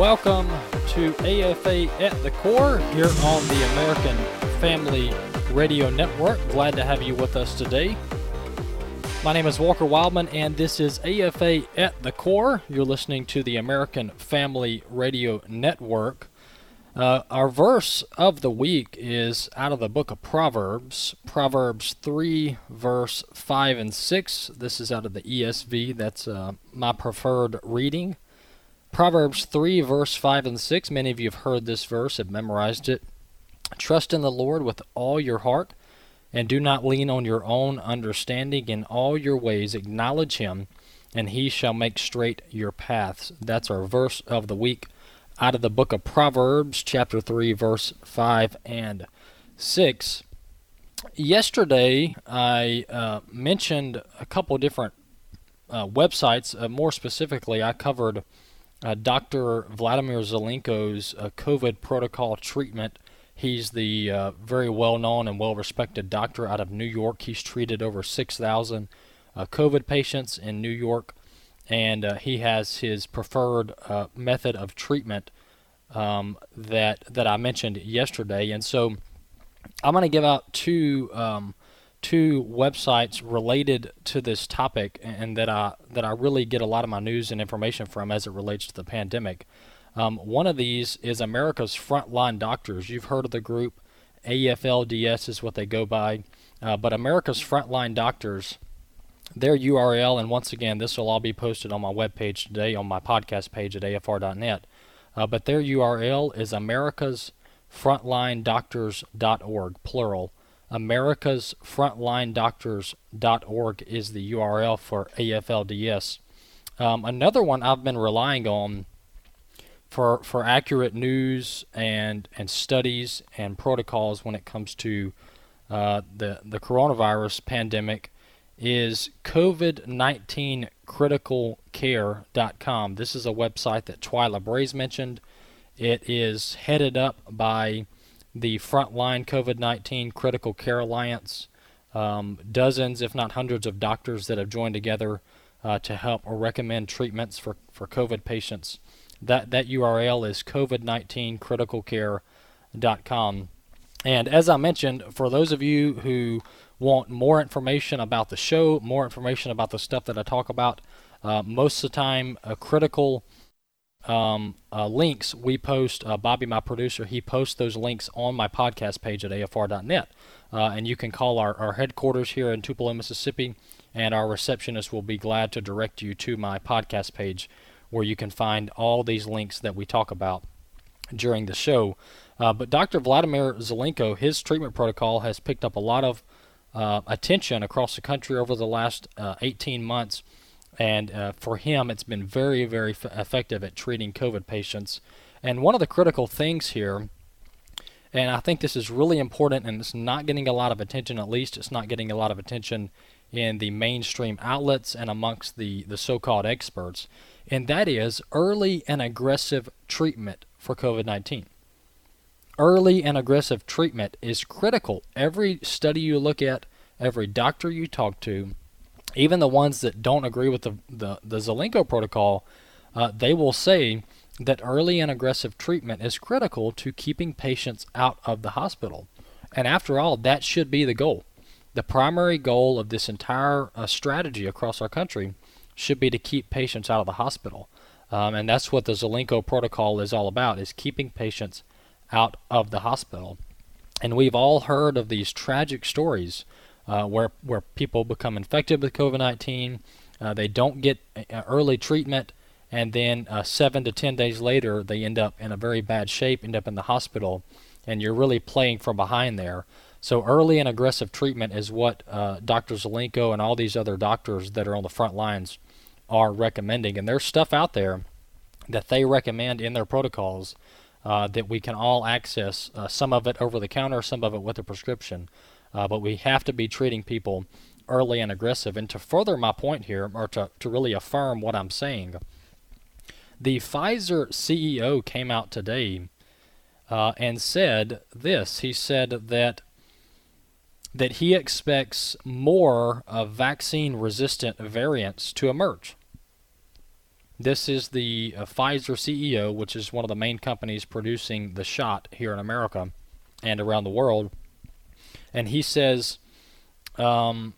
Welcome to AFA at the Core here on the American Family Radio Network. Glad to have you with us today. My name is Walker Wildman, and this is AFA at the Core. You're listening to the American Family Radio Network. Uh, our verse of the week is out of the book of Proverbs, Proverbs 3, verse 5 and 6. This is out of the ESV. That's uh, my preferred reading. Proverbs 3, verse 5 and 6. Many of you have heard this verse, have memorized it. Trust in the Lord with all your heart, and do not lean on your own understanding. In all your ways acknowledge him, and he shall make straight your paths. That's our verse of the week out of the book of Proverbs, chapter 3, verse 5 and 6. Yesterday, I uh, mentioned a couple different uh, websites. Uh, more specifically, I covered uh, Dr. Vladimir Zelenko's uh, COVID protocol treatment. He's the uh, very well known and well respected doctor out of New York. He's treated over 6,000 COVID patients in New York and uh, he has his preferred uh, method of treatment um, that that I mentioned yesterday. And so I'm going to give out two um, two websites related to this topic, and that I that I really get a lot of my news and information from as it relates to the pandemic. Um, one of these is America's Frontline Doctors. You've heard of the group. AFLDS is what they go by. Uh, but America's Frontline Doctors their URL, and once again, this will all be posted on my webpage today on my podcast page at afr.net. Uh, but their URL is America's frontlinedoctors.org, plural. America's frontlinedoctors.org is the URL for AFLDS. Um, another one I've been relying on for for accurate news and and studies and protocols when it comes to uh, the the coronavirus pandemic is COVID-19criticalcare.com. This is a website that Twila Brase mentioned. It is headed up by the Frontline COVID-19 Critical Care Alliance. Um, dozens, if not hundreds, of doctors that have joined together uh, to help or recommend treatments for, for COVID patients. That that URL is COVID-19criticalcare.com. And as I mentioned, for those of you who want more information about the show, more information about the stuff that I talk about, uh, most of the time, a critical um, uh, links we post. Uh, Bobby, my producer, he posts those links on my podcast page at afr.net. Uh, and you can call our, our headquarters here in Tupelo, Mississippi, and our receptionist will be glad to direct you to my podcast page where you can find all these links that we talk about during the show. Uh, but Dr. Vladimir Zelenko, his treatment protocol has picked up a lot of uh, attention across the country over the last uh, 18 months. And uh, for him, it's been very, very f- effective at treating COVID patients. And one of the critical things here, and I think this is really important, and it's not getting a lot of attention, at least it's not getting a lot of attention in the mainstream outlets and amongst the, the so called experts, and that is early and aggressive treatment for COVID 19 early and aggressive treatment is critical. Every study you look at, every doctor you talk to, even the ones that don't agree with the, the, the Zelenko protocol, uh, they will say that early and aggressive treatment is critical to keeping patients out of the hospital. And after all, that should be the goal. The primary goal of this entire uh, strategy across our country should be to keep patients out of the hospital. Um, and that's what the Zelenko protocol is all about, is keeping patients out of the hospital. And we've all heard of these tragic stories uh, where where people become infected with COVID-19, uh, they don't get uh, early treatment, and then uh, seven to ten days later they end up in a very bad shape, end up in the hospital, and you're really playing from behind there. So early and aggressive treatment is what uh, Dr. Zelenko and all these other doctors that are on the front lines are recommending. And there's stuff out there that they recommend in their protocols uh, that we can all access. Uh, some of it over the counter, some of it with a prescription. Uh, but we have to be treating people early and aggressive. And to further my point here, or to, to really affirm what I'm saying, the Pfizer CEO came out today uh, and said this. He said that that he expects more of vaccine-resistant variants to emerge. This is the uh, Pfizer CEO, which is one of the main companies producing the shot here in America and around the world, and he says um,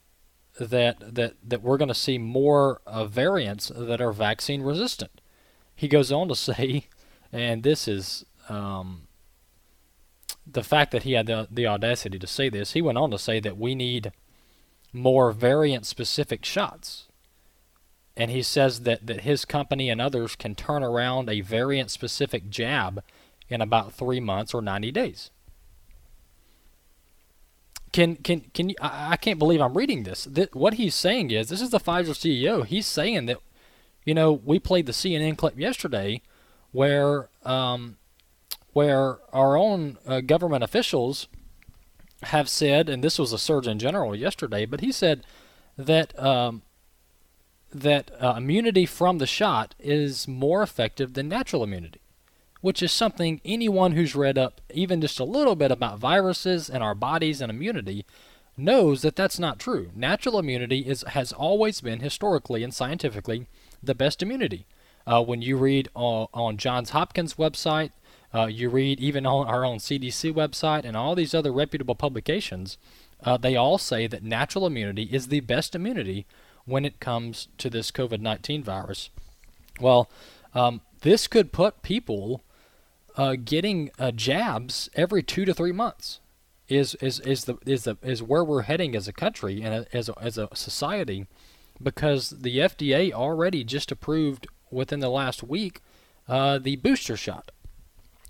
that that that we're going to see more uh, variants that are vaccine resistant. He goes on to say, and this is um, the fact that he had the, the audacity to say this. He went on to say that we need more variant specific shots. And he says that, that his company and others can turn around a variant specific jab in about three months or 90 days. Can can can you? I, I can't believe I'm reading this. What he's saying is, this is the Pfizer CEO. He's saying that, you know, we played the CNN clip yesterday, where um, where our own uh, government officials have said, and this was a Surgeon General yesterday, but he said that um, that uh, immunity from the shot is more effective than natural immunity which is something anyone who's read up even just a little bit about viruses and our bodies and immunity knows that that's not true. Natural immunity is has always been historically and scientifically the best immunity. Uh, when you read on, Johns Hopkins website, uh, you read even on our own CDC website and all these other reputable publications, uh, they all say that natural immunity is the best immunity when it comes to this COVID 19 virus. Well, um, this could put people uh, getting uh, jabs every two to three months is is is the is the is where we're heading as a country and as a, as a society, because the FDA already just approved within the last week uh, the booster shot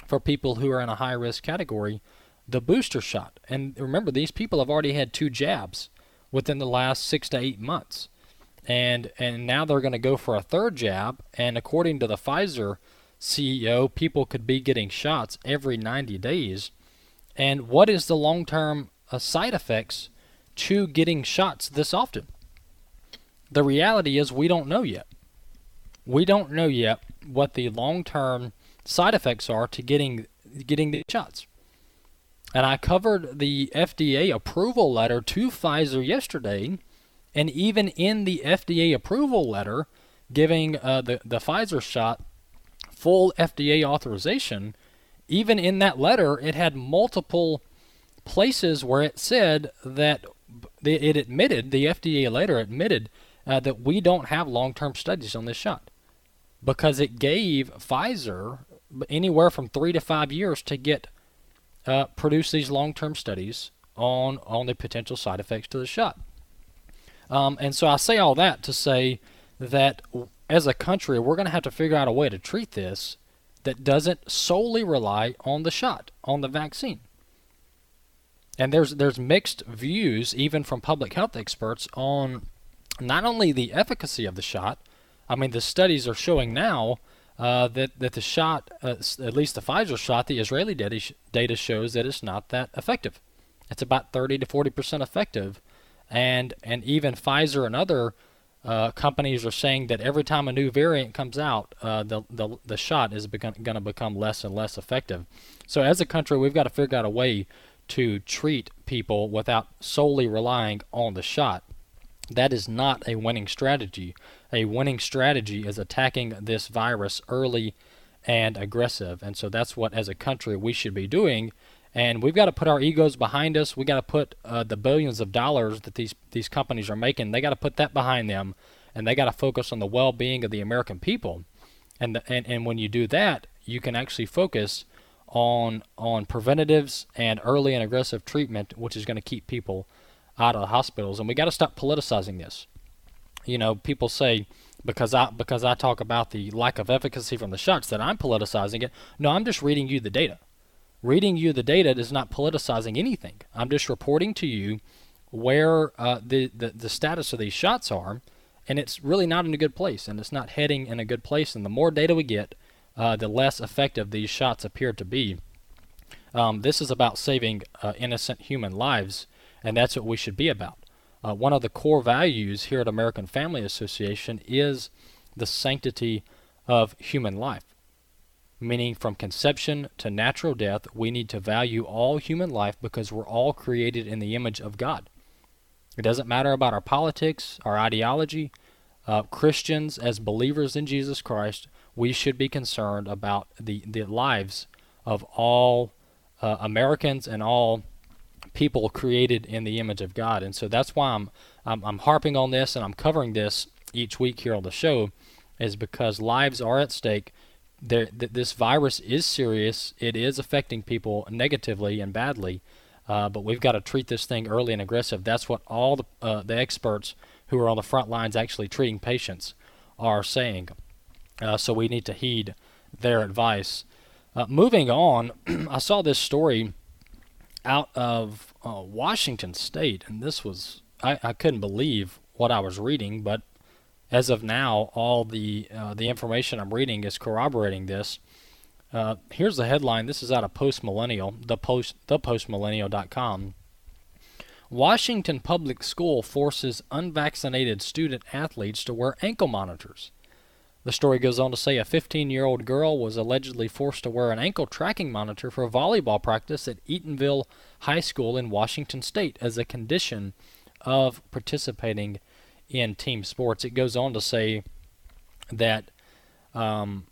for people who are in a high risk category, the booster shot. And remember, these people have already had two jabs within the last six to eight months, and and now they're going to go for a third jab. And according to the Pfizer CEO, people could be getting shots every 90 days. And what is the long term uh, side effects to getting shots this often? The reality is, we don't know yet. We don't know yet what the long term side effects are to getting getting the shots. And I covered the FDA approval letter to Pfizer yesterday, and even in the FDA approval letter giving uh, the the Pfizer shot full FDA authorization, even in that letter, it had multiple places where it said that it admitted, the FDA later admitted, uh, that we don't have long term studies on this shot because it gave Pfizer anywhere from three to five years to get uh, produce these long term studies on on the potential side effects to the shot. Um, and so I say all that to say that as a country, we're going to have to figure out a way to treat this that doesn't solely rely on the shot, on the vaccine. And there's there's mixed views even from public health experts on not only the efficacy of the shot. I mean, the studies are showing now uh, that that the shot, uh, at least the Pfizer shot, the Israeli data, data shows that it's not that effective. It's about 30 to 40 percent effective, and and even Pfizer and other uh, companies are saying that every time a new variant comes out, uh, the, the the shot is going to become less and less effective. So as a country, we've got to figure out a way to treat people without solely relying on the shot. That is not a winning strategy. A winning strategy is attacking this virus early and aggressive. And so that's what, as a country, we should be doing and we've got to put our egos behind us. We got to put uh, the billions of dollars that these these companies are making. They got to put that behind them, and they got to focus on the well-being of the American people. And the, and and when you do that, you can actually focus on on preventatives and early and aggressive treatment, which is going to keep people out of hospitals. And we got to stop politicizing this. You know, people say because I because I talk about the lack of efficacy from the shots that I'm politicizing it. No, I'm just reading you the data reading you the data is not politicizing anything. I'm just reporting to you where uh, the, the, the status of these shots are, and it's really not in a good place, and it's not heading in a good place. And the more data we get, uh, the less effective these shots appear to be. Um, this is about saving uh, innocent human lives, and that's what we should be about. Uh, one of the core values here at American Family Association is the sanctity of human life. Meaning, from conception to natural death, we need to value all human life because we're all created in the image of God. It doesn't matter about our politics, our ideology. Uh, Christians, as believers in Jesus Christ, we should be concerned about the, the lives of all uh, Americans and all people created in the image of God. And so that's why I'm, I'm, I'm harping on this and I'm covering this each week here on the show, is because lives are at stake. There, th- this virus is serious. It is affecting people negatively and badly. Uh, but we've got to treat this thing early and aggressive. That's what all the, uh, the experts who are on the front lines actually treating patients are saying. Uh, so we need to heed their advice. Uh, moving on, I saw this story out of uh, Washington State, and this was I, I couldn't believe what I was reading, but as of now, all the uh, the information I'm reading is corroborating this. Uh, here's the headline. This is out of Post Millennial, the post thepostmillennial.com. Washington Public School forces unvaccinated student athletes to wear ankle monitors. The story goes on to say a 15 year old girl was allegedly forced to wear an ankle tracking monitor for volleyball practice at Eatonville High School in Washington State as a condition of participating in team sports. It goes on to say that um,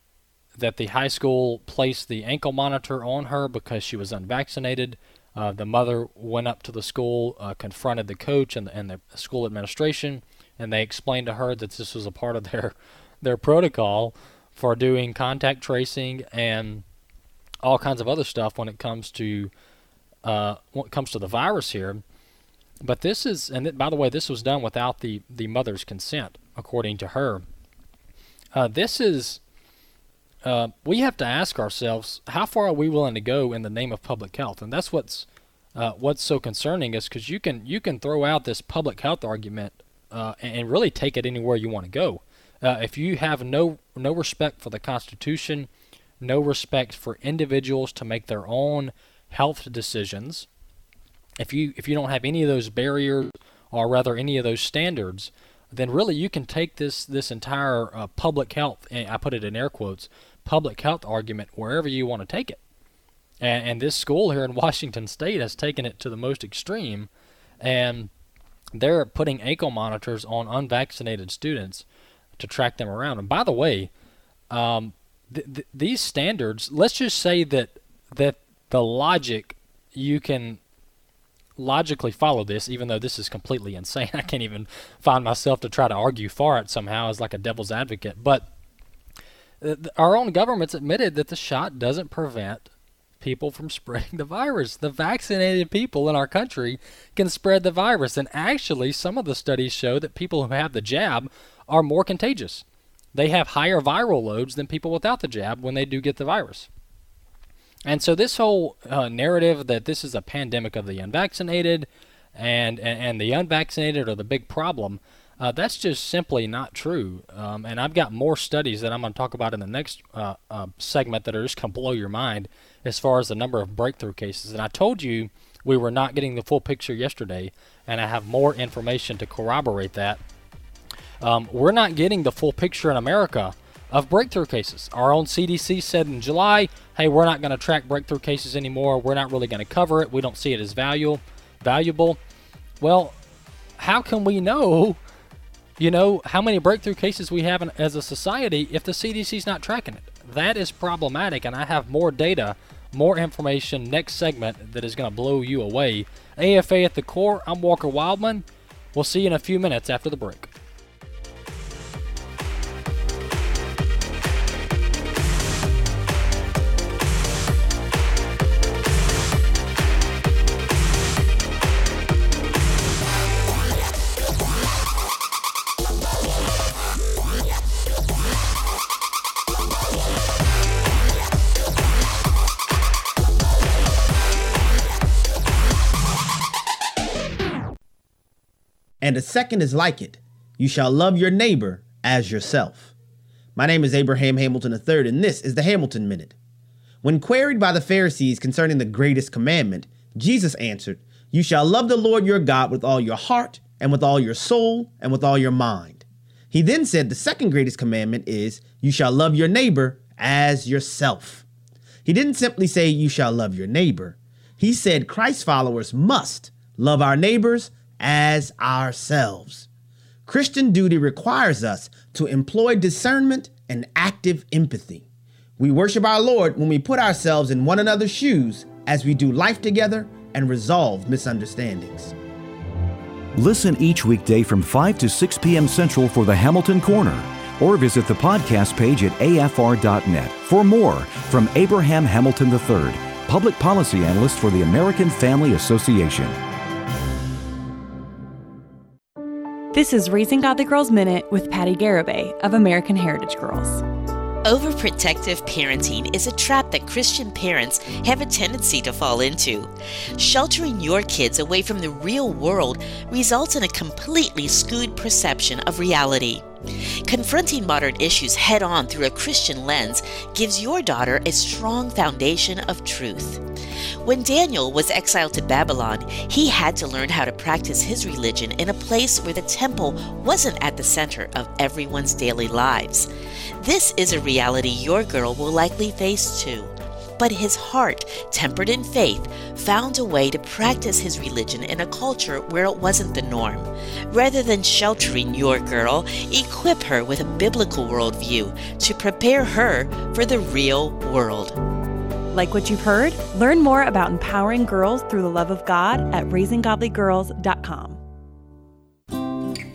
that the high school placed the ankle monitor on her because she was unvaccinated. Uh, the mother went up to the school, uh, confronted the coach and the, and the school administration, and they explained to her that this was a part of their their protocol for doing contact tracing and all kinds of other stuff when it comes to uh, when it comes to the virus here. But this is, and by the way, this was done without the the mother's consent, according to her. Uh, this is. Uh, we have to ask ourselves how far are we willing to go in the name of public health, and that's what's uh, what's so concerning is because you can you can throw out this public health argument uh, and, and really take it anywhere you want to go. Uh, if you have no no respect for the Constitution, no respect for individuals to make their own health decisions, if you if you don't have any of those barriers or rather any of those standards, then really you can take this this entire uh, public health I put it in air quotes public health argument wherever you want to take it. And, and this school here in Washington State has taken it to the most extreme, and they're putting ankle monitors on unvaccinated students to track them around. And by the way, um, th- th- these standards, let's just say that that the logic you can logically follow this, even though this is completely insane. I can't even find myself to try to argue for it somehow as like a devil's advocate. But uh, our own government's admitted that the shot doesn't prevent people from spreading the virus. The vaccinated people in our country can spread the virus. And actually, some of the studies show that people who have the jab are more contagious. They have higher viral loads than people without the jab when they do get the virus. And so this whole uh, narrative that this is a pandemic of the unvaccinated and, and, and the unvaccinated are the big problem, uh, that's just simply not true. Um, and I've got more studies that I'm going to talk about in the next uh, uh segment that are just going to blow your mind as far as the number of breakthrough cases. And I told you we were not getting the full picture yesterday, and I have more information to corroborate that. Um, we're not getting the full picture in America of breakthrough cases. Our own CDC said in July, hey, we're not going to track breakthrough cases anymore. We're not really going to cover it. We don't see it as value, valuable. Well, how can we know, you know, how many breakthrough cases we have in, as a society if the CDC's not tracking it? That is problematic, and I have more data, more information next segment that is going to blow you away. AFA at the core, I'm Walker Wildman. We'll see you in a few minutes after the break. And a second is like it. You shall love your neighbor as yourself. My name is Abraham Hamilton III, and this is the Hamilton Minute. When queried by the Pharisees concerning the greatest commandment, Jesus answered, You shall love the Lord your God with all your heart, and with all your soul, and with all your mind. He then said, The second greatest commandment is, You shall love your neighbor as yourself. He didn't simply say, You shall love your neighbor. He said, Christ followers must love our neighbors as ourselves. Christian duty requires us to employ discernment and active empathy. We worship our Lord when we put ourselves in one another's shoes as we do life together and resolve misunderstandings. Listen each weekday from 5 to 6 p.m. Central for the Hamilton Corner, or visit the podcast page at afr.net for more from Abraham Hamilton III, public policy analyst for the American Family Association. This is Raising Godly Girls Minute with Patti Garibay of American Heritage Girls. Overprotective parenting is a trap that Christian parents have a tendency to fall into. Sheltering your kids away from the real world results in a completely skewed perception of reality. Confronting modern issues head on through a Christian lens gives your daughter a strong foundation of truth. When Daniel was exiled to Babylon, he had to learn how to practice his religion in a place where the temple wasn't at the center of everyone's daily lives. This is a reality your girl will likely face too. But his heart, tempered in faith, found a way to practice his religion in a culture where it wasn't the norm. Rather than sheltering your girl, equip her with a biblical worldview to prepare her for the real world. Like what you've heard? Learn more about empowering girls through the love of God at raisinggodlygirls.com.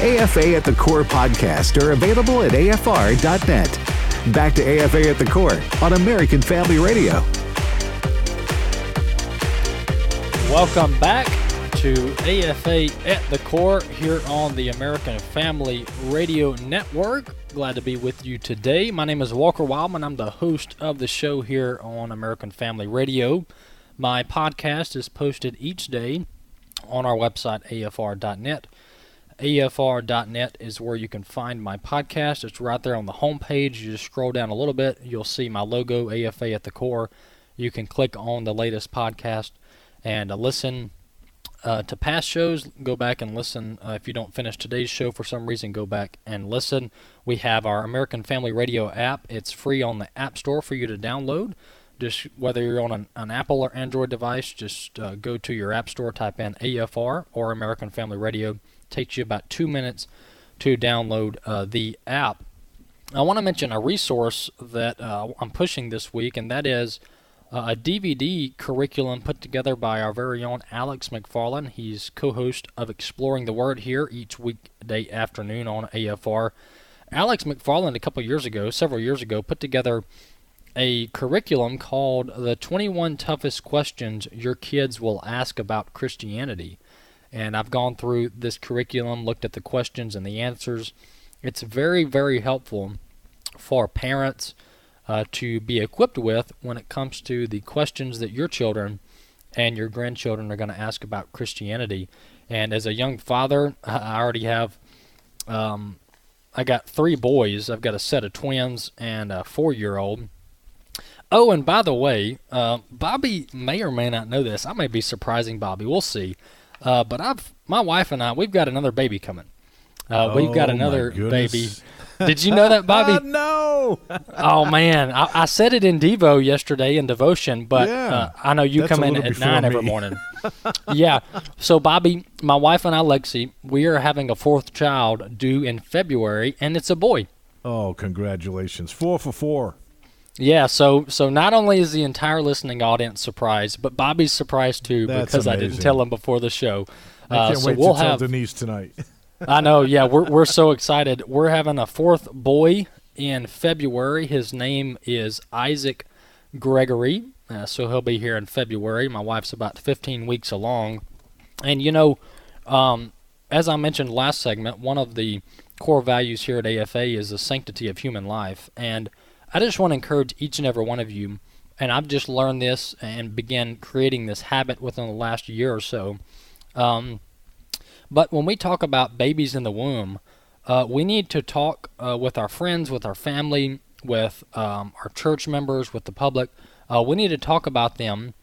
AFA at the Core podcast are available at afr.net. Back to AFA at the Core on American Family Radio. Welcome back to AFA at the Core here on the American Family Radio Network. Glad to be with you today. My name is Walker Wildman. I'm the host of the show here on American Family Radio. My podcast is posted each day on our website, afr.net. AFR.net is where you can find my podcast. It's right there on the homepage. You just scroll down a little bit, you'll see my logo, AFA at the core. You can click on the latest podcast and uh, listen uh, to past shows. Go back and listen. Uh, if you don't finish today's show for some reason, go back and listen. We have our American Family Radio app. It's free on the App Store for you to download. Just whether you're on an, an Apple or Android device, just uh, go to your App Store, type in AFR or American Family Radio takes you about two minutes to download uh, the app. I want to mention a resource that uh, I'm pushing this week, and that is uh, a DVD curriculum put together by our very own Alex McFarland. He's co host of Exploring the Word here each weekday afternoon on AFR. Alex McFarland, a couple years ago, several years ago, put together a curriculum called The 21 Toughest Questions Your Kids Will Ask About Christianity and I've gone through this curriculum, looked at the questions and the answers. It's very, very helpful for parents uh, to be equipped with when it comes to the questions that your children and your grandchildren are going to ask about Christianity. And as a young father, I already have, um, I got three boys. I've got a set of twins and a four-year-old. Oh, and by the way, uh, Bobby may or may not know this. I may be surprising Bobby. We'll see. Uh, but I've my wife and I we've got another baby coming. Uh, we've got Oh, another baby. Did you know that, Bobby? no. oh man, I, I said it in Devo yesterday in devotion, but Yeah. uh, I know you come in at nine every morning. yeah. So Bobby, my wife and I, Lexi, we are having a fourth child due in February, and it's a boy. Oh, congratulations. Four for four. Yeah, so so not only is the entire listening audience surprised, but Bobby's surprised too That's because I didn't tell him before the show. I Uh, can't so wait we'll to tell have Denise tonight. I know, yeah, we're we're so excited. We're having a fourth boy in February. His name is Isaac Gregory. Uh, so he'll be here in February. My wife's about 15 weeks along. And you know, um, as I mentioned last segment, one of the core values here at AFA is the sanctity of human life. And I just want to encourage each and every one of you, and I've just learned this and began creating this habit within the last year or so. Um, but when we talk about babies in the womb, uh, we need to talk uh, with our friends, with our family, with um, our church members, with the public. Uh, we need to talk about them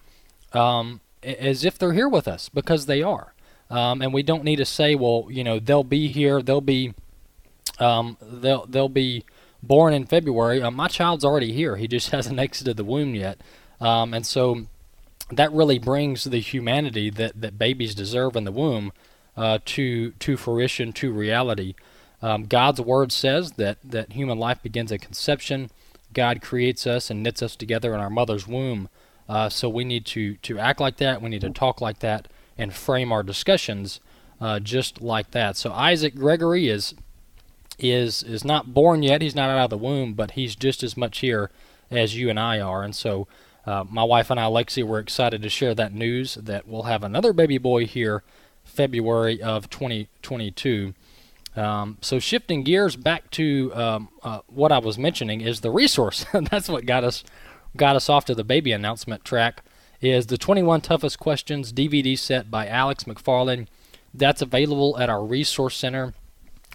um, as if they're here with us because they are. Um, and we don't need to say, well, you know, they'll be here, they'll be, um, they'll they'll be born in February. Uh, my child's already here; he just hasn't exited the womb yet. Um, and so that really brings the humanity that, that babies deserve in the womb uh, to to fruition, to reality. Um, God's word says that, that human life begins at conception. God creates us and knits us together in our mother's womb. Uh, so we need to, to act like that. We need to talk like that and frame our discussions uh, just like that. So Isaac Gregory is is is not born yet. He's not out of the womb, but he's just as much here as you and I are. And so, uh, my wife and I, Lexi, we're excited to share that news that we'll have another baby boy here, February of 2022. Um, so, shifting gears back to um, uh, what I was mentioning is the resource. That's what got us got us off to the baby announcement track. Is the 21 toughest questions DVD set by Alex McFarland. That's available at our resource center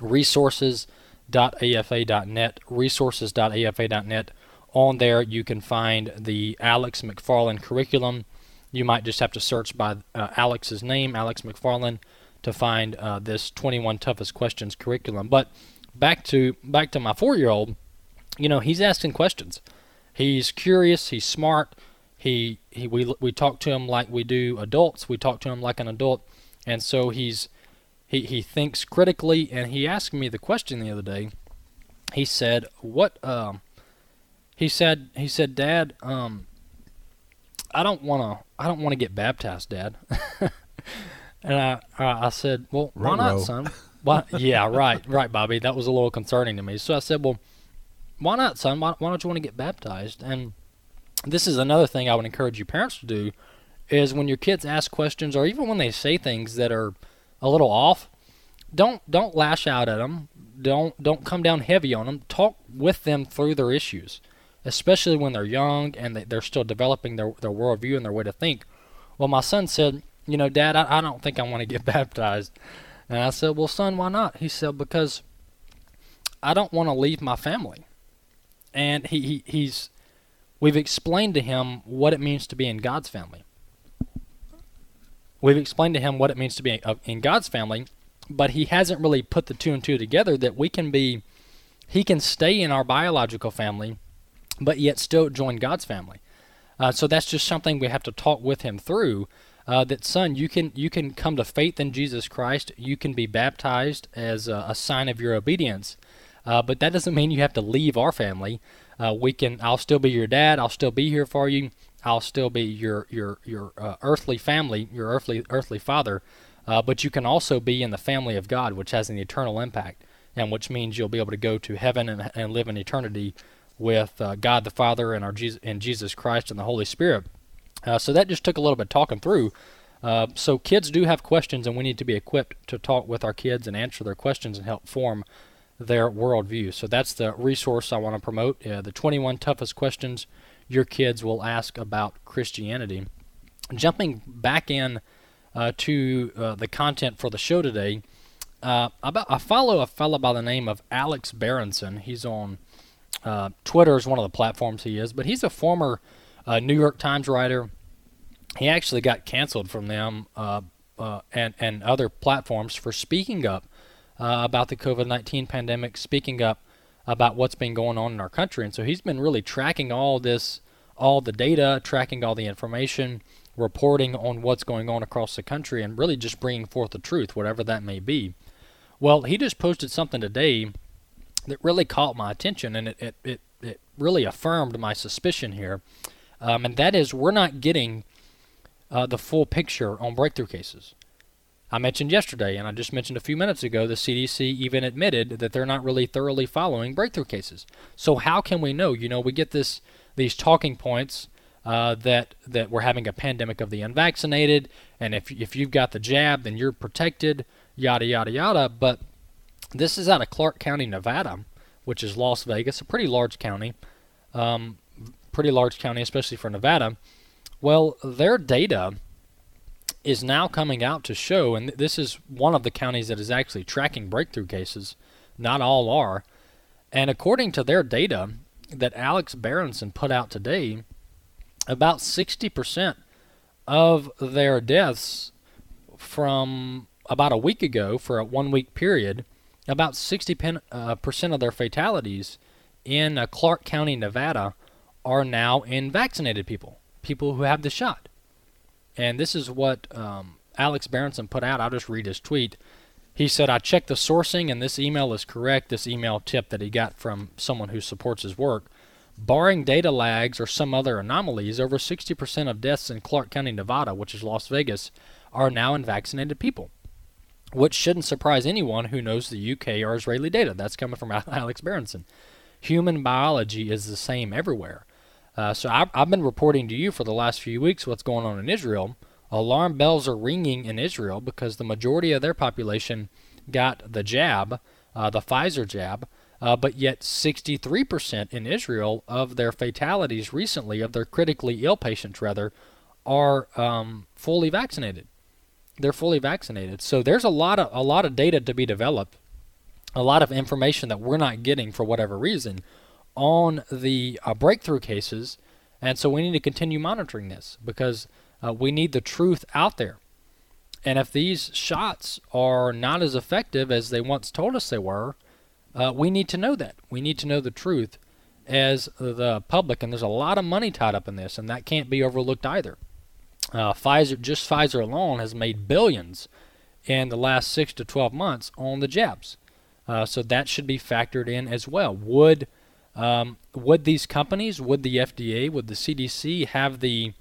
resources.afa.net, resources.afa.net. On there, you can find the Alex McFarland curriculum. You might just have to search by uh, Alex's name, Alex McFarland, to find uh, this 21 toughest questions curriculum. But back to back to my four-year-old, you know, he's asking questions. He's curious. He's smart. He he we we talk to him like we do adults. We talk to him like an adult, and so he's he, he thinks critically and he asked me the question the other day. He said what um he said he said dad um i don't want to i don't want to get baptized dad. And i i I said well why not son? Why yeah right right bobby. That was a little concerning to me. So i said well why not son? Why, why don't you want to get baptized? And this is another thing i would encourage you parents to do is when your kids ask questions or even when they say things that are a little off, don't don't lash out at them. Don't don't come down heavy on them. Talk with them through their issues, especially when they're young and they, they're still developing their their worldview and their way to think. Well, my son said, you know, Dad, I, I don't think I want to get baptized, and I said, well, son, why not? He said because I don't want to leave my family, and he, he he's we've explained to him what it means to be in God's family. We've explained to him what it means to be uh, in God's family, but he hasn't really put the two and two together that we can be, he can stay in our biological family, but yet still join God's family. Uh, so that's just something we have to talk with him through. Uh, that son, you can you can come to faith in Jesus Christ. You can be baptized as a, a sign of your obedience, uh, but that doesn't mean you have to leave our family. Uh, we can. I'll still be your dad. I'll still be here for you. I'll still be your your your uh, earthly family, your earthly earthly father. Uh, but you can also be in the family of God, which has an eternal impact, and which means you'll be able to go to heaven and, and live in eternity with uh, God the Father and our Jesus, and Jesus Christ and the Holy Spirit. Uh, so that just took a little bit talking through. Uh, so kids do have questions, and we need to be equipped to talk with our kids and answer their questions and help form their worldview. So that's the resource I want to promote: uh, the 21 toughest questions your kids will ask about Christianity. Jumping back in uh, to uh, the content for the show today, uh, about, I follow a fellow by the name of Alex Berenson. He's on uh, Twitter is one of the platforms he is, but he's a former uh, New York Times writer. He actually got canceled from them uh, and and other platforms for speaking up about the COVID nineteen pandemic, speaking up about what's been going on in our country, and so he's been really tracking all this, all the data, tracking all the information, reporting on what's going on across the country, and really just bringing forth the truth, whatever that may be. Well, he just posted something today that really caught my attention, and it it, it, it really affirmed my suspicion here, um, and that is we're not getting uh, the full picture on breakthrough cases. I mentioned yesterday, and I just mentioned a few minutes ago, the CDC even admitted that they're not really thoroughly following breakthrough cases. So how can we know? You know, we get this these talking points uh, that that we're having a pandemic of the unvaccinated, and if if you've got the jab, then you're protected, yada yada yada. But this is out of Clark County, Nevada, which is Las Vegas, a pretty large county, um, pretty large county, especially for Nevada. Well, their data is now coming out to show, and this is one of the counties that is actually tracking breakthrough cases. Not all are. And according to their data that Alex Berenson put out today, about 60% of their deaths from about a week ago for a one week period, about 60% uh, of their fatalities in uh, Clark County, Nevada, are now in vaccinated people, people who have the shot. And this is what um, Alex Berenson put out. I'll just read his tweet. He said, I checked the sourcing and this email is correct. This email tip that he got from someone who supports his work. Barring data lags or some other anomalies, over 60% of deaths in Clark County, Nevada, which is Las Vegas, are now in vaccinated people, which shouldn't surprise anyone who knows the UK or Israeli data. That's coming from Alex Berenson. Human biology is the same everywhere. Uh, so I've, I've been reporting to you for the last few weeks what's going on in Israel. Alarm bells are ringing in Israel because the majority of their population got the jab, uh, the Pfizer jab, uh, but yet 63% in Israel of their fatalities recently, of their critically ill patients rather, are um, fully vaccinated. They're fully vaccinated. So there's a lot of a lot of data to be developed, a lot of information that we're not getting for whatever reason on the uh, breakthrough cases, and so we need to continue monitoring this because uh, we need the truth out there. And if these shots are not as effective as they once told us they were, uh, we need to know that. We need to know the truth as the public, and there's a lot of money tied up in this, and that can't be overlooked either. Uh, Pfizer, just Pfizer alone, has made billions in the last six to 12 months on the jabs. Uh, so that should be factored in as well. Would um, would these companies, would the FDA, would the CDC have the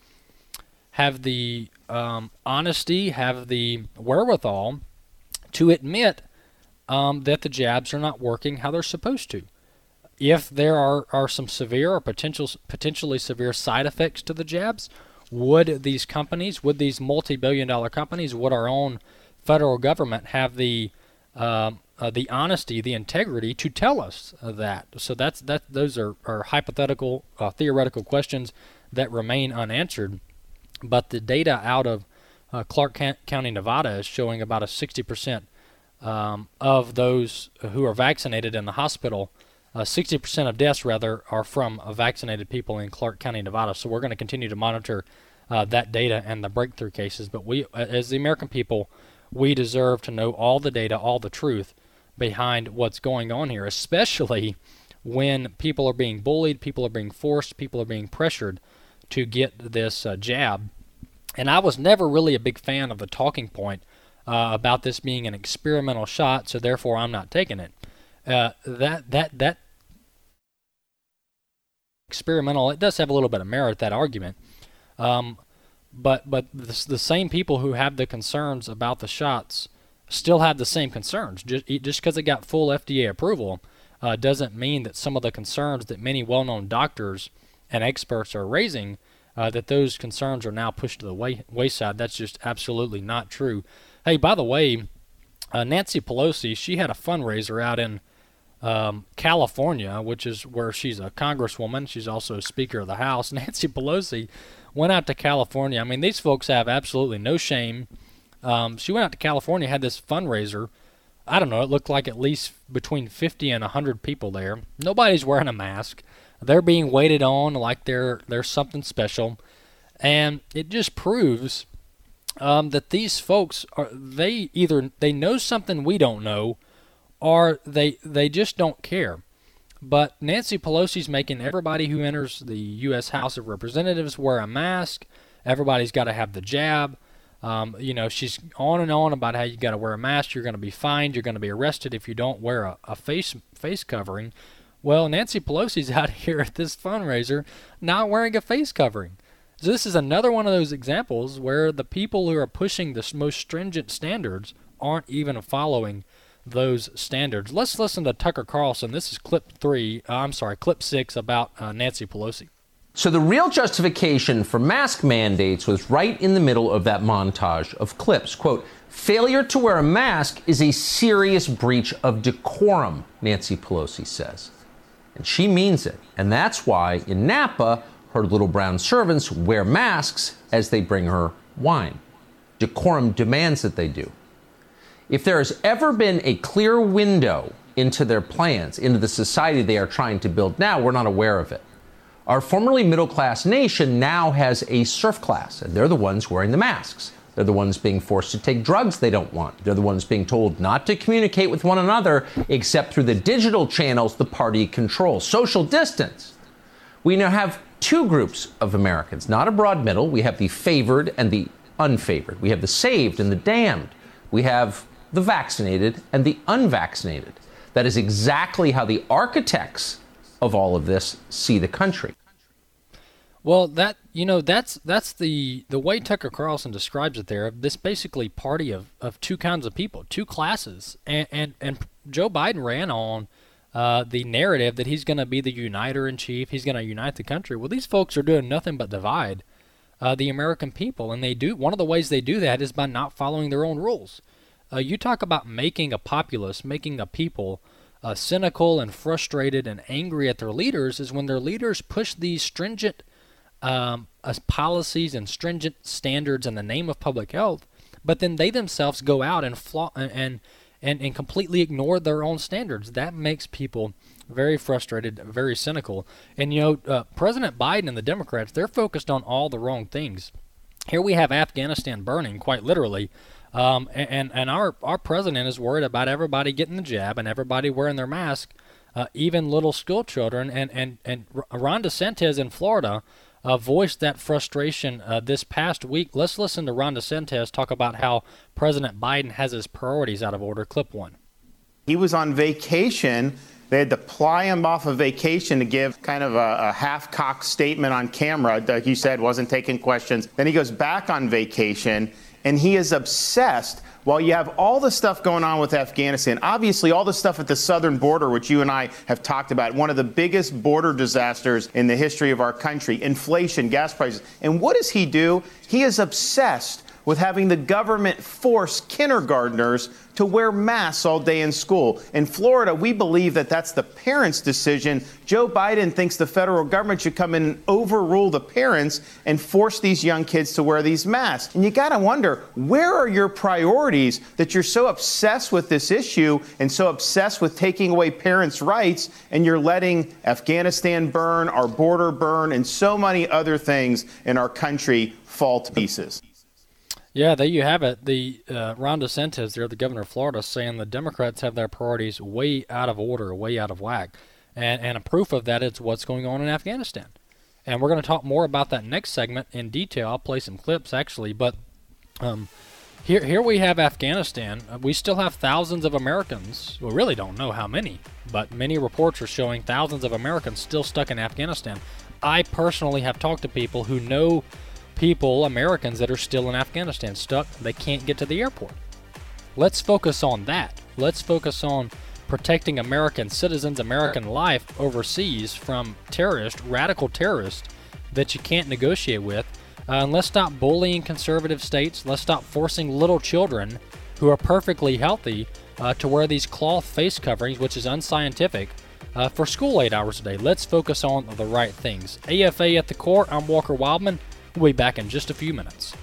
have the um, honesty, have the wherewithal to admit um, that the jabs are not working how they're supposed to? If there are, are some severe or potential potentially severe side effects to the jabs, would these companies, would these multi-billion dollar companies, would our own federal government have the um, uh, the honesty, the integrity to tell us uh, that. So that's that. Those are, are hypothetical, uh, theoretical questions that remain unanswered. But the data out of uh, Clark County, Nevada, is showing about a 60% um, of those who are vaccinated in the hospital. 60% uh, of deaths, rather, are from uh, vaccinated people in Clark County, Nevada. So we're going to continue to monitor that data and the breakthrough cases. But we, as the American people, we deserve to know all the data, all the truth, behind what's going on here, especially when people are being bullied, people are being forced, people are being pressured to get this uh, jab. And I was never really a big fan of the talking point uh, about this being an experimental shot, so therefore I'm not taking it. Uh, that that that experimental, it does have a little bit of merit that argument. Um, but but the, the same people who have the concerns about the shots still have the same concerns. Just just because it got full FDA approval uh, doesn't mean that some of the concerns that many well-known doctors and experts are raising uh, that those concerns are now pushed to the way, wayside. That's just absolutely not true. Hey, by the way, uh, Nancy Pelosi she had a fundraiser out in um, California, which is where she's a congresswoman. She's also Speaker of the House. Nancy Pelosi went out to California. I mean, these folks have absolutely no shame um, she went out to California, had this fundraiser. I don't know, it looked like at least between 50 and 100 people there. Nobody's wearing a mask. They're being waited on like they're, they're something special. And it just proves um, that these folks are they either they know something we don't know, or they they just don't care. But Nancy Pelosi's making everybody who enters the U.S. House of Representatives wear a mask. Everybody's got to have the jab. Um, you know, she's on and on about how you got to wear a mask. You're going to be fined. You're going to be arrested if you don't wear a, a face face covering. Well, Nancy Pelosi's out here at this fundraiser not wearing a face covering. So this is another one of those examples where the people who are pushing the most stringent standards aren't even following those standards. Let's listen to Tucker Carlson. This is clip three. Uh, I'm sorry, clip six about uh, Nancy Pelosi. So the real justification for mask mandates was right in the middle of that montage of clips. Quote, failure to wear a mask is a serious breach of decorum, Nancy Pelosi says. And she means it. And that's why in Napa, her little brown servants wear masks as they bring her wine. Decorum demands that they do. If there has ever been a clear window into their plans, into the society they are trying to build now, we're not aware of it. Our formerly middle class nation now has a serf class, and they're the ones wearing the masks. They're the ones being forced to take drugs they don't want. They're the ones being told not to communicate with one another except through the digital channels the party controls. Social distance. We now have two groups of Americans, not a broad middle. We have the favored and the unfavored. We have the saved and the damned. We have the vaccinated and the unvaccinated. That is exactly how the architects of all of this see the country. Well, that you know that's that's the the way Tucker Carlson describes it there. This basically party of, of two kinds of people, two classes, and and, and Joe Biden ran on uh, the narrative that he's going to be the uniter in chief. He's going to unite the country. Well, these folks are doing nothing but divide uh, the American people, and they do. One of the ways they do that is by not following their own rules. Uh, you talk about making a populace, making a people uh, cynical and frustrated and angry at their leaders, is when their leaders push these stringent um, uh, policies and stringent standards in the name of public health, but then they themselves go out and and and, and completely ignore their own standards. That makes people very frustrated, very cynical. And you know, uh, President Biden and the Democrats, they're focused on all the wrong things. Here we have Afghanistan burning, quite literally. Um, and and our our president is worried about everybody getting the jab and everybody wearing their mask, uh, even little school children. And and and Ron DeSantis in Florida uh, voiced that frustration uh, this past week. Let's listen to Ron DeSantis talk about how President Biden has his priorities out of order. Clip one. He was on vacation. They had to ply him off of vacation to give kind of a, a half cocked statement on camera. Like you said, wasn't taking questions. Then he goes back on vacation and he is obsessed while you have all the stuff going on with Afghanistan, obviously all the stuff at the southern border, which you and I have talked about, one of the biggest border disasters in the history of our country, inflation, gas prices. And what does he do? He is obsessed with having the government force kindergartners to wear masks all day in school. In Florida, we believe that that's the parents' decision. Joe Biden thinks the federal government should come in and overrule the parents and force these young kids to wear these masks. And you got to wonder, where are your priorities that you're so obsessed with this issue and so obsessed with taking away parents' rights and you're letting Afghanistan burn, our border burn, and so many other things in our country fall to pieces? Yeah, there you have it. The uh, Ron DeSantis, there, the governor of Florida, saying the Democrats have their priorities way out of order, way out of whack, and and a proof of that is what's going on in Afghanistan. And we're going to talk more about that next segment in detail. I'll play some clips actually, but um, here here we have Afghanistan. We still have thousands of Americans. We really don't know how many, but many reports are showing thousands of Americans still stuck in Afghanistan. I personally have talked to people who know people, Americans that are still in Afghanistan, stuck. They can't get to the airport. Let's focus on that. Let's focus on protecting American citizens, American life overseas from terrorists, radical terrorists that you can't negotiate with. Uh, and let's stop bullying conservative states. Let's stop forcing little children who are perfectly healthy uh, to wear these cloth face coverings, which is unscientific, uh, for school eight hours a day. Let's focus on the right things. AFA at the core. I'm Walker Wildman. We'll be back in just a few minutes.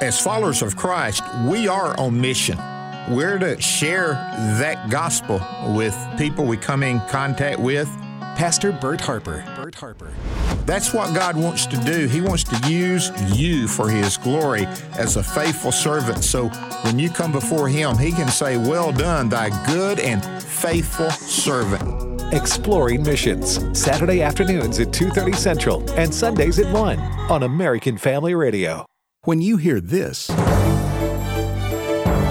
as followers of Christ, we are on mission. We're to share that gospel with people we come in contact with. Pastor Bert Harper. Bert Harper. That's what God wants to do. He wants to use you for His glory as a faithful servant. So when you come before Him, He can say, Well done, thy good and faithful servant. Exploring Missions, Saturday afternoons at 2:30 Central and Sundays at 1 on American Family Radio. When you hear this,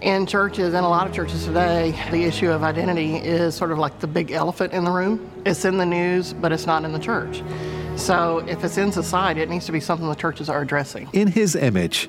In churches, and a lot of churches today, the issue of identity is sort of like the big elephant in the room. It's in the news, but it's not in the church. So if it's in society, it needs to be something the churches are addressing. In His image,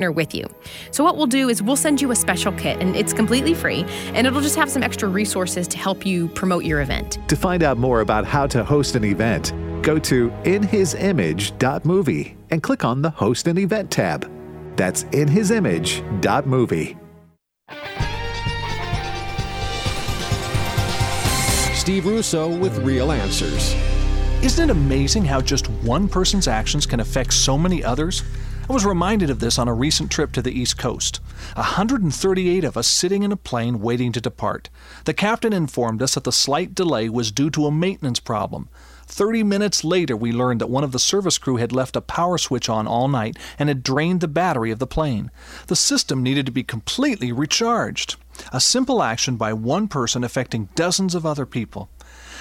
partner with you. So, what we'll do is we'll send you a special kit, and it's completely free, and it'll just have some extra resources to help you promote your event. To find out more about how to host an event, go to inhisimage.movie and click on the Host an Event tab. That's inhisimage.movie. Steve Russo with Real Answers. Isn't it amazing how just one person's actions can affect so many others? I was reminded of this on a recent trip to the East Coast. 138 of us sitting in a plane waiting to depart. The captain informed us that the slight delay was due to a maintenance problem. 30 minutes later, we learned that one of the service crew had left a power switch on all night and had drained the battery of the plane. The system needed to be completely recharged. A simple action by one person affecting dozens of other people.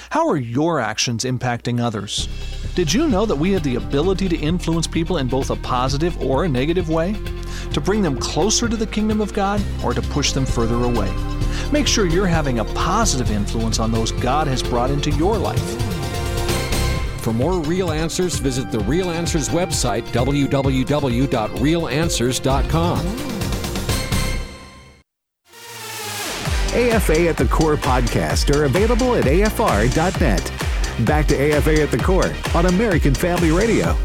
How are your actions impacting others? Did you know that we have the ability to influence people in both a positive or a negative way? To bring them closer to the kingdom of God or to push them further away? Make sure you're having a positive influence on those God has brought into your life. For more Real Answers, visit the Real Answers website, www.realanswers.com. AFA at the Core podcast are available at afr.net. Back to AFA at the Core on American Family Radio.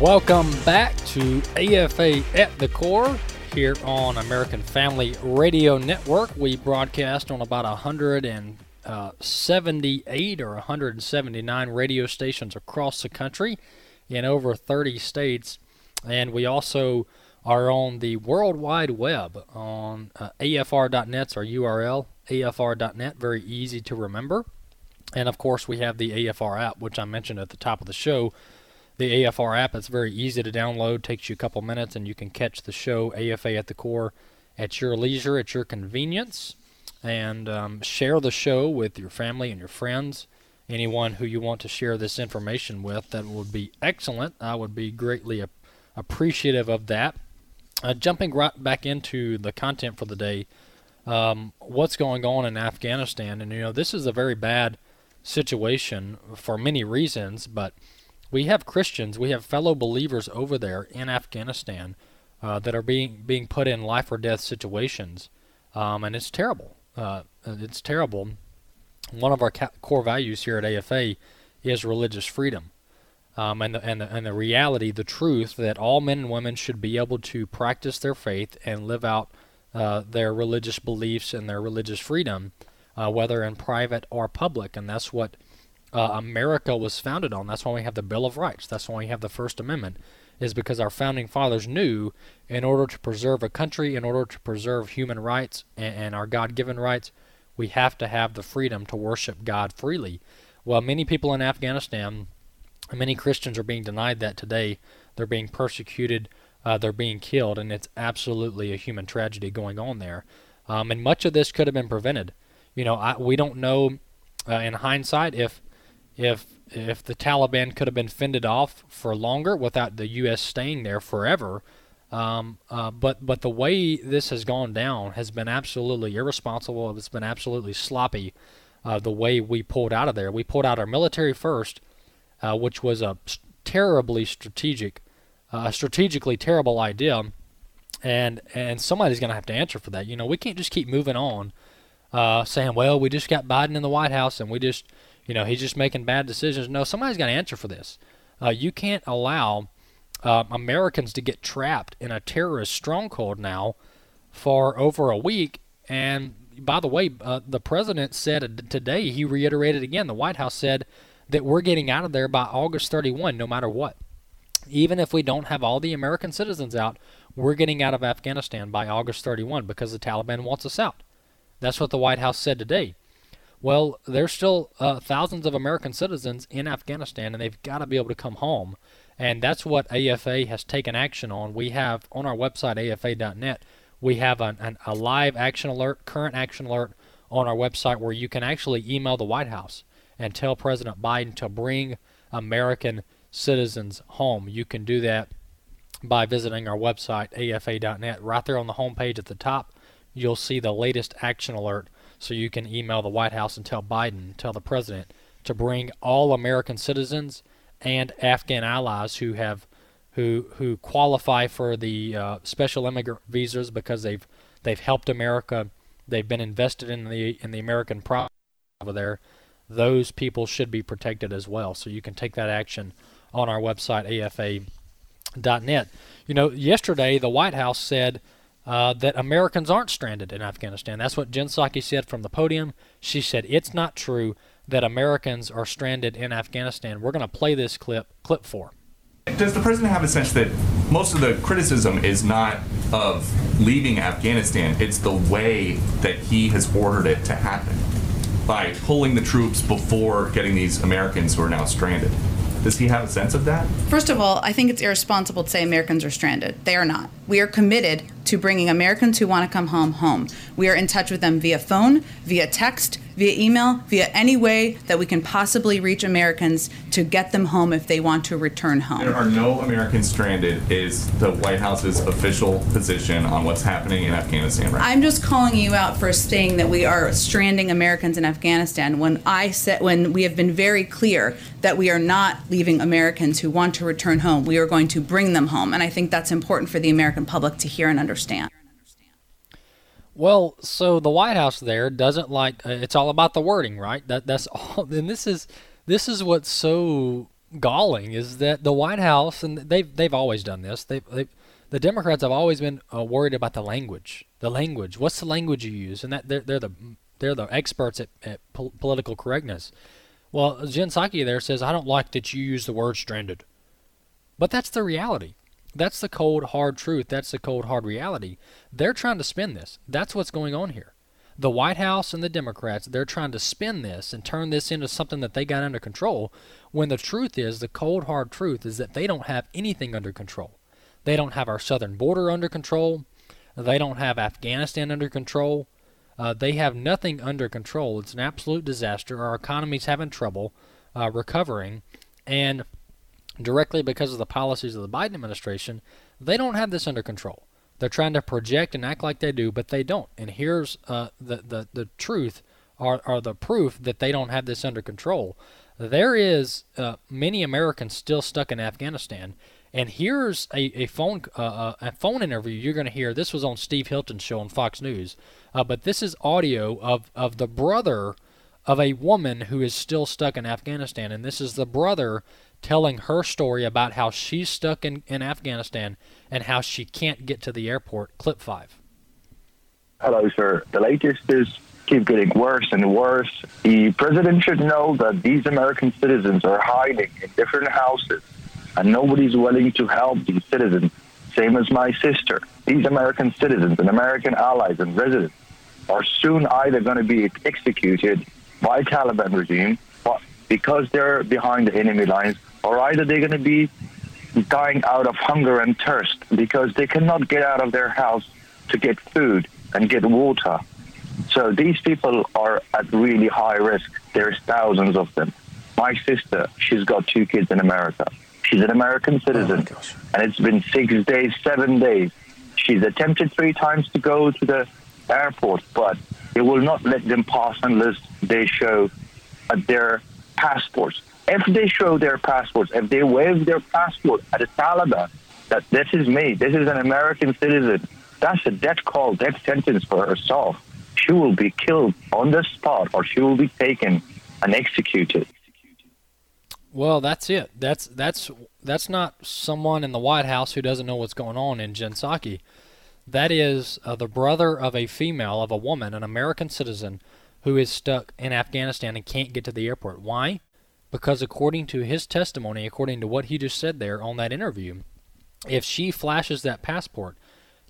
Welcome back to AFA at the Core here on American Family Radio Network. We broadcast on about 178 uh, or 179 radio stations across the country in over 30 states. And we also are on the World Wide Web on uh, afr.net's our URL, afr.net, very easy to remember. And of course, we have the AFR app, which I mentioned at the top of the show. The AFR app, it's very easy to download, takes you a couple minutes, and you can catch the show AFA at the core at your leisure, at your convenience. And um, share the show with your family and your friends. Anyone who you want to share this information with, that would be excellent. I would be greatly appreciative of that. Uh, jumping right back into the content for the day, um, what's going on in Afghanistan, and you know this is a very bad situation for many reasons, but we have Christians, we have fellow believers over there in Afghanistan uh, that are being being put in life or death situations, um, and it's terrible. Uh, it's terrible. One of our ca- core values here at AFA is religious freedom um, and, the, and, the, and the reality, the truth that all men and women should be able to practice their faith and live out uh, their religious beliefs and their religious freedom, uh, whether in private or public. And that's what uh, America was founded on. That's why we have the Bill of Rights. That's why we have the First Amendment, is because our founding fathers knew in order to preserve a country, in order to preserve human rights and, and our God given rights, we have to have the freedom to worship God freely. Well, many people in Afghanistan Many Christians are being denied that today. They're being persecuted Uh, they're being killed, and it's absolutely a human tragedy going on there. Um, and much of this could have been prevented. You know, I, we don't know uh, in hindsight if if if the Taliban could have been fended off for longer without the U.S. staying there forever. Um, uh, but but the way this has gone down has been absolutely irresponsible. It's been absolutely sloppy. Uh, the way we pulled out of there, we pulled out our military first, uh, which was a terribly strategic, uh, strategically terrible idea, and and somebody's going to have to answer for that. You know, we can't just keep moving on, uh, saying, well, we just got Biden in the White House and we just, you know, he's just making bad decisions. No, somebody's got to answer for this. Uh, you can't allow uh, Americans to get trapped in a terrorist stronghold now for over a week. And by the way, uh, the president said today, he reiterated again, the White House said that we're getting out of there by August 31, no matter what. Even if we don't have all the American citizens out, we're getting out of Afghanistan by August 31 because the Taliban wants us out. That's what the White House said today. Well, there's still uh, thousands of American citizens in Afghanistan, and they've got to be able to come home. And that's what AFA has taken action on. We have on our website, afa.net, we have an, an, a live action alert, current action alert on our website where you can actually email the White House and tell President Biden to bring American citizens home. You can do that by visiting our website, afa.net. Right there on the home page at the top, you'll see the latest action alert so you can email the White House and tell Biden, tell the president to bring all American citizens and Afghan allies who have who who qualify for the uh, special immigrant visas because they've they've helped America, they've been invested in the in the American property over there. Those people should be protected as well. So you can take that action on our website afa.net. You know, yesterday the White House said uh, that Americans aren't stranded in Afghanistan. That's what Jen Psaki said from the podium. She said it's not true that Americans are stranded in Afghanistan. We're going to play this clip clip four. Does the president have a sense that most of the criticism is not of leaving Afghanistan, it's the way that he has ordered it to happen by pulling the troops before getting these Americans who are now stranded? Does he have a sense of that? First of all, I think it's irresponsible to say Americans are stranded. They are not. We are committed to bringing Americans who want to come home home. We are in touch with them via phone, via text, via email, via any way that we can possibly reach Americans to get them home if they want to return home. There are no Americans stranded, is the White House's official position on what's happening in Afghanistan right I'm just calling you out for saying that we are stranding Americans in Afghanistan when I said when we have been very clear that we are not leaving Americans who want to return home. We are going to bring them home. And I think that's important for the American public to hear and understand. Well, so the White House there doesn't like. Uh, it's all about the wording, right? That that's all. And this is this is what's so galling is that the White House and they've they've always done this. They they the Democrats have always been uh, worried about the language. The language. What's the language you use? And that they're they're the they're the experts at, at po- political correctness. Well, Jen Psaki there says I don't like that you use the word stranded, but that's the reality. That's the cold, hard truth. That's the cold, hard reality. They're trying to spin this. That's what's going on here. The White House and the Democrats, they're trying to spin this and turn this into something that they got under control, when the truth is, the cold, hard truth is that they don't have anything under control. They don't have our southern border under control. They don't have Afghanistan under control. Uh, they have nothing under control. It's an absolute disaster. Our economy's having trouble uh, recovering. And directly because of the policies of the Biden administration, they don't have this under control. They're trying to project and act like they do, but they don't. And here's uh, the, the, the truth or, or the proof that they don't have this under control. There is uh, many Americans still stuck in Afghanistan. And here's a, a phone uh, uh a phone interview you're going to hear. This was on Steve Hilton's show on Fox News, uh, but this is audio of, of the brother of a woman who is still stuck in Afghanistan, and this is the brother telling her story about how she's stuck in, in Afghanistan and how she can't get to the airport. Clip five. Hello, sir. The latest is keep getting worse and worse. The president should know that these American citizens are hiding in different houses, and nobody's willing to help these citizens. Same as my sister. These American citizens and American allies and residents are soon either going to be executed by Taliban regime but because they're behind the enemy lines or either they're going to be dying out of hunger and thirst because they cannot get out of their house to get food and get water. So these people are at really high risk. There's thousands of them. My sister, she's got two kids in America. She's an American oh citizen, and it's been six days, seven days. She's attempted three times to go to the airport, but they will not let them pass unless they show their passports. If they show their passports, if they wave their passport at a Taliban, that this is me, this is an American citizen, that's a death call, death sentence for herself. She will be killed on the spot, or she will be taken and executed. Well, that's it. That's that's that's not someone in the White House who doesn't know what's going on in Jen Psaki. That is uh, the brother of a female, of a woman, an American citizen, who is stuck in Afghanistan and can't get to the airport. Why? Because according to his testimony, according to what he just said there on that interview, if she flashes that passport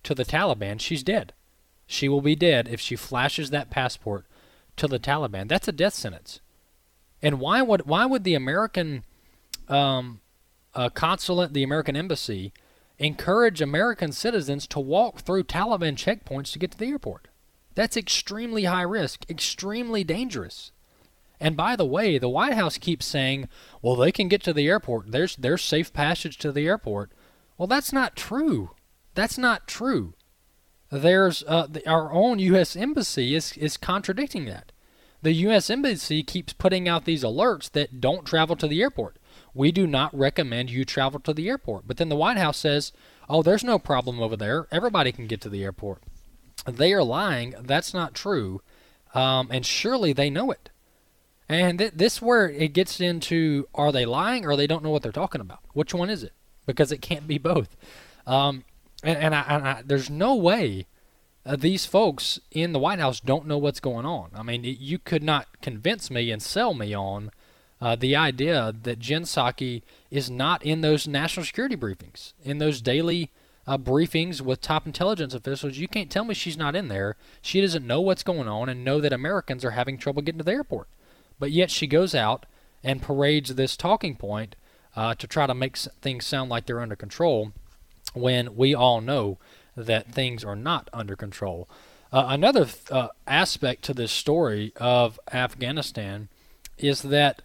to the Taliban, she's dead. She will be dead if she flashes that passport to the Taliban. That's a death sentence. And why would why would the American um, uh, consulate, the American embassy, encourage American citizens to walk through Taliban checkpoints to get to the airport? That's extremely high risk, extremely dangerous. And by the way, the White House keeps saying, "Well, they can get to the airport. There's there's safe passage to the airport." Well, that's not true. That's not true. There's uh, the, our own U.S. embassy is is contradicting that the U.S. Embassy keeps putting out these alerts that don't travel to the airport. We do not recommend you travel to the airport. But then the White House says, oh, there's no problem over there. Everybody can get to the airport. They are lying. That's not true. Um, and surely they know it. And th- this where it gets into are they lying or they don't know what they're talking about? Which one is it? Because it can't be both. Um, and, and, I, and I, there's no way uh, these folks in the White House don't know what's going on. I mean, it, you could not convince me and sell me on uh, the idea that Jen Psaki is not in those national security briefings, in those daily uh, briefings with top intelligence officials. You can't tell me she's not in there. She doesn't know what's going on and know that Americans are having trouble getting to the airport. But yet she goes out and parades this talking point uh, to try to make things sound like they're under control when we all know that things are not under control. Uh, another uh, aspect to this story of Afghanistan is that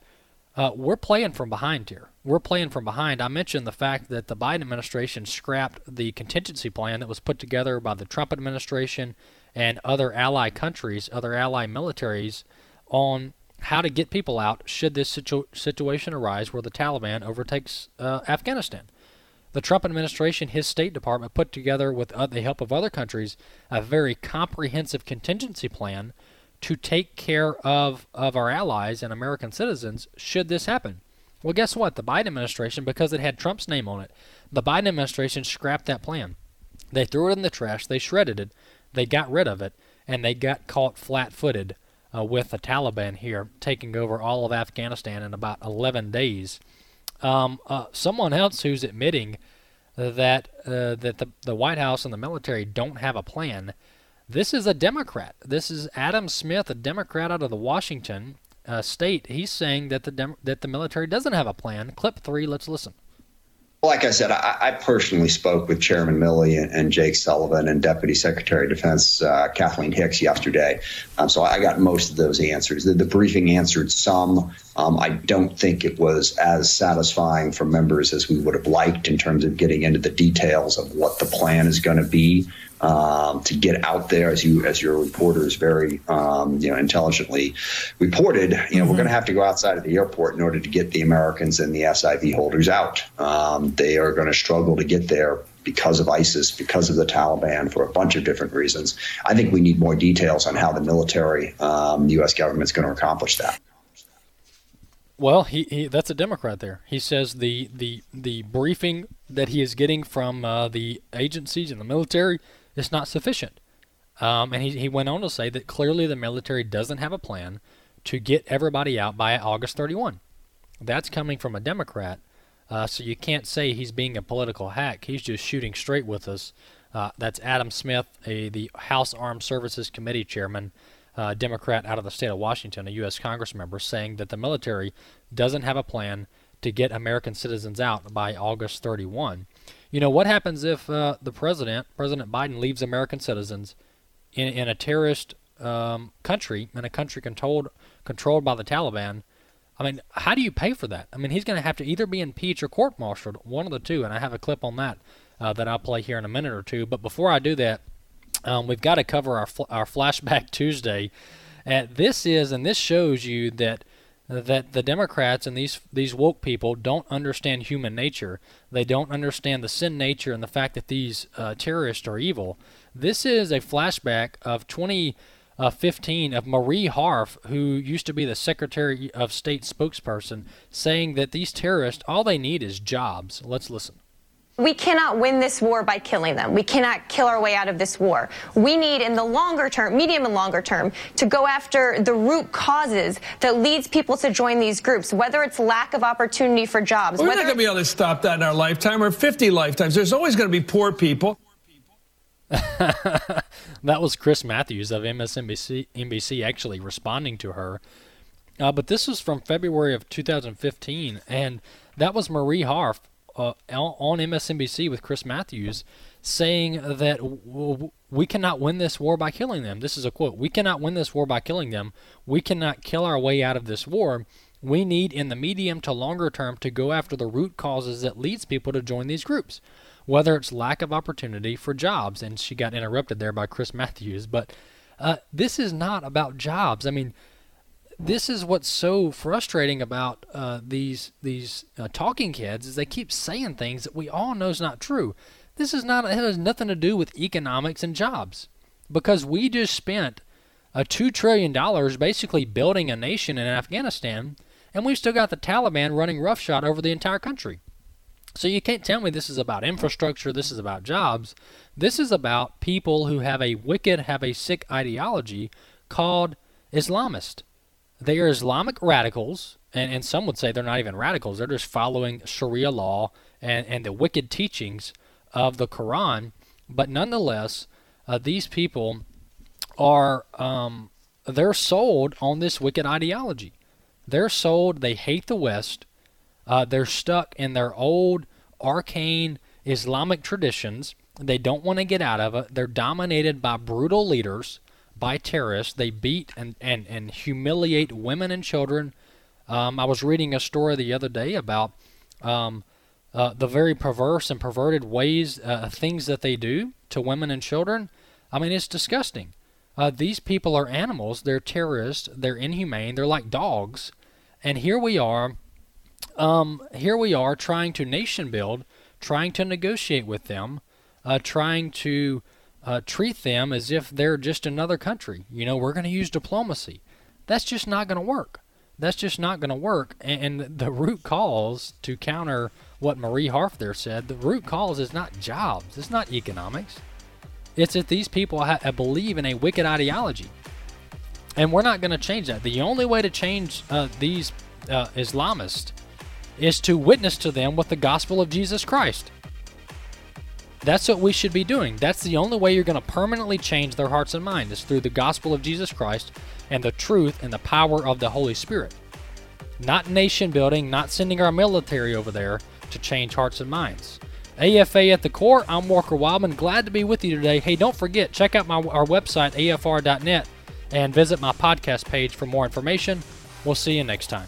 uh, we're playing from behind here. We're playing from behind. I mentioned the fact that the Biden administration scrapped the contingency plan that was put together by the Trump administration and other ally countries, other ally militaries, on how to get people out should this situ- situation arise where the Taliban overtakes uh, Afghanistan. The Trump administration, his State Department, put together with the help of other countries a very comprehensive contingency plan to take care of, of our allies and American citizens should this happen. Well, guess what? The Biden administration, because it had Trump's name on it, the Biden administration scrapped that plan. They threw it in the trash, they shredded it, they got rid of it, and they got caught flat footed uh, with the Taliban here taking over all of Afghanistan in about 11 days. Um, uh, someone else who's admitting that uh, that the the White House and the military don't have a plan. This is a Democrat. This is Adam Smith, a Democrat out of the Washington uh, state. He's saying that the Dem- that the military doesn't have a plan. Clip three. Let's listen like I said, I, I, personally spoke with Chairman Milley and, and, Jake Sullivan and Deputy Secretary of Defense uh, Kathleen Hicks yesterday. Um, so I got most of those answers. The, the briefing answered some. Um, I don't think it was as satisfying for members as we would have liked in terms of getting into the details of what the plan is going to be um, to get out there, as you as your reporters very um, you know intelligently reported. You know, mm-hmm. we're going to have to go outside of the airport in order to get the Americans and the SIV holders out. Um, they are going to struggle to get there because of ISIS, because of the Taliban, for a bunch of different reasons. I think we need more details on how the military, um, the U.S. government, is going to accomplish that. Well, he, he that's a Democrat there. He says the the the briefing that he is getting from uh, the agencies and the military is not sufficient. Um, and he, he went on to say that clearly the military doesn't have a plan to get everybody out by August 31. That's coming from a Democrat, uh, so you can't say he's being a political hack. He's just shooting straight with us. Uh, that's Adam Smith, a, the House Armed Services Committee chairman, uh, Democrat out of the state of Washington, a U.S. Congress member, saying that the military doesn't have a plan to get American citizens out by August 31. You know, what happens if uh, the president, President Biden, leaves American citizens in, in a terrorist um, country, in a country controlled controlled by the Taliban? I mean, how do you pay for that? I mean, he's going to have to either be impeached or court-martialed, one of the two. And I have a clip on that uh, that I'll play here in a minute or two. But before I do that, um, we've got to cover our fl- our flashback Tuesday. And this is, and this shows you that that the Democrats and these these woke people don't understand human nature. They don't understand the sin nature and the fact that these uh, terrorists are evil. This is a flashback of 2015 of Marie Harf, who used to be the Secretary of State spokesperson, saying that these terrorists all they need is jobs. Let's listen. We cannot win this war by killing them. We cannot kill our way out of this war. We need, in the longer term, medium and longer term, to go after the root causes that leads people to join these groups, whether it's lack of opportunity for jobs. We're not going to be able to stop that in our lifetime or 50 lifetimes. There's always going to be poor people. that was Chris Matthews of MSNBC NBC actually responding to her. Uh, but this was from February of 2015, and that was Marie Harf uh, on MSNBC with Chris Matthews saying that we cannot win this war by killing them. This is a quote. We cannot win this war by killing them. We cannot kill our way out of this war. We need in the medium to longer term to go after the root causes that leads people to join these groups. Whether it's lack of opportunity for jobs, and she got interrupted there by Chris Matthews, but uh, this is not about jobs. I mean, this is what's so frustrating about uh, these these uh, talking heads is they keep saying things that we all know is not true. This is not it has nothing to do with economics and jobs because we just spent a two trillion dollars basically building a nation in Afghanistan, and we've still got the Taliban running roughshod over the entire country. So you can't tell me this is about infrastructure. This is about jobs. This is about people who have a wicked, have a sick ideology called Islamist. They are Islamic radicals, and, and some would say they're not even radicals. They're just following Sharia law and, and the wicked teachings of the Quran. But nonetheless, uh, these people are um, they're sold on this wicked ideology. They're sold. They hate the West. Uh, they're stuck in their old arcane Islamic traditions. They don't want to get out of it. They're dominated by brutal leaders by terrorists. They beat and, and, and humiliate women and children. Um, I was reading a story the other day about um, uh, the very perverse and perverted ways, uh, things that they do to women and children. I mean, it's disgusting. Uh, these people are animals. They're terrorists. They're inhumane. They're like dogs. And here we are. Um, here we are trying to nation build, trying to negotiate with them, uh, trying to uh, treat them as if they're just another country. You know, we're going to use diplomacy. That's just not going to work. That's just not going to work. And, and, the root cause to counter what Marie Harf there said, the root cause is not jobs. It's not economics. It's that these people ha- believe in a wicked ideology. And we're not going to change that. The only way to change uh, these uh, Islamists is to witness to them with the gospel of Jesus Christ. That's what we should be doing. That's the only way you're going to permanently change their hearts and minds is through the gospel of Jesus Christ and the truth and the power of the Holy Spirit. Not nation building, not sending our military over there to change hearts and minds. AFA at the core, I'm Walker Wildman. Glad to be with you today. Hey, don't forget, check out my, our website, afr.net, and visit my podcast page for more information. We'll see you next time.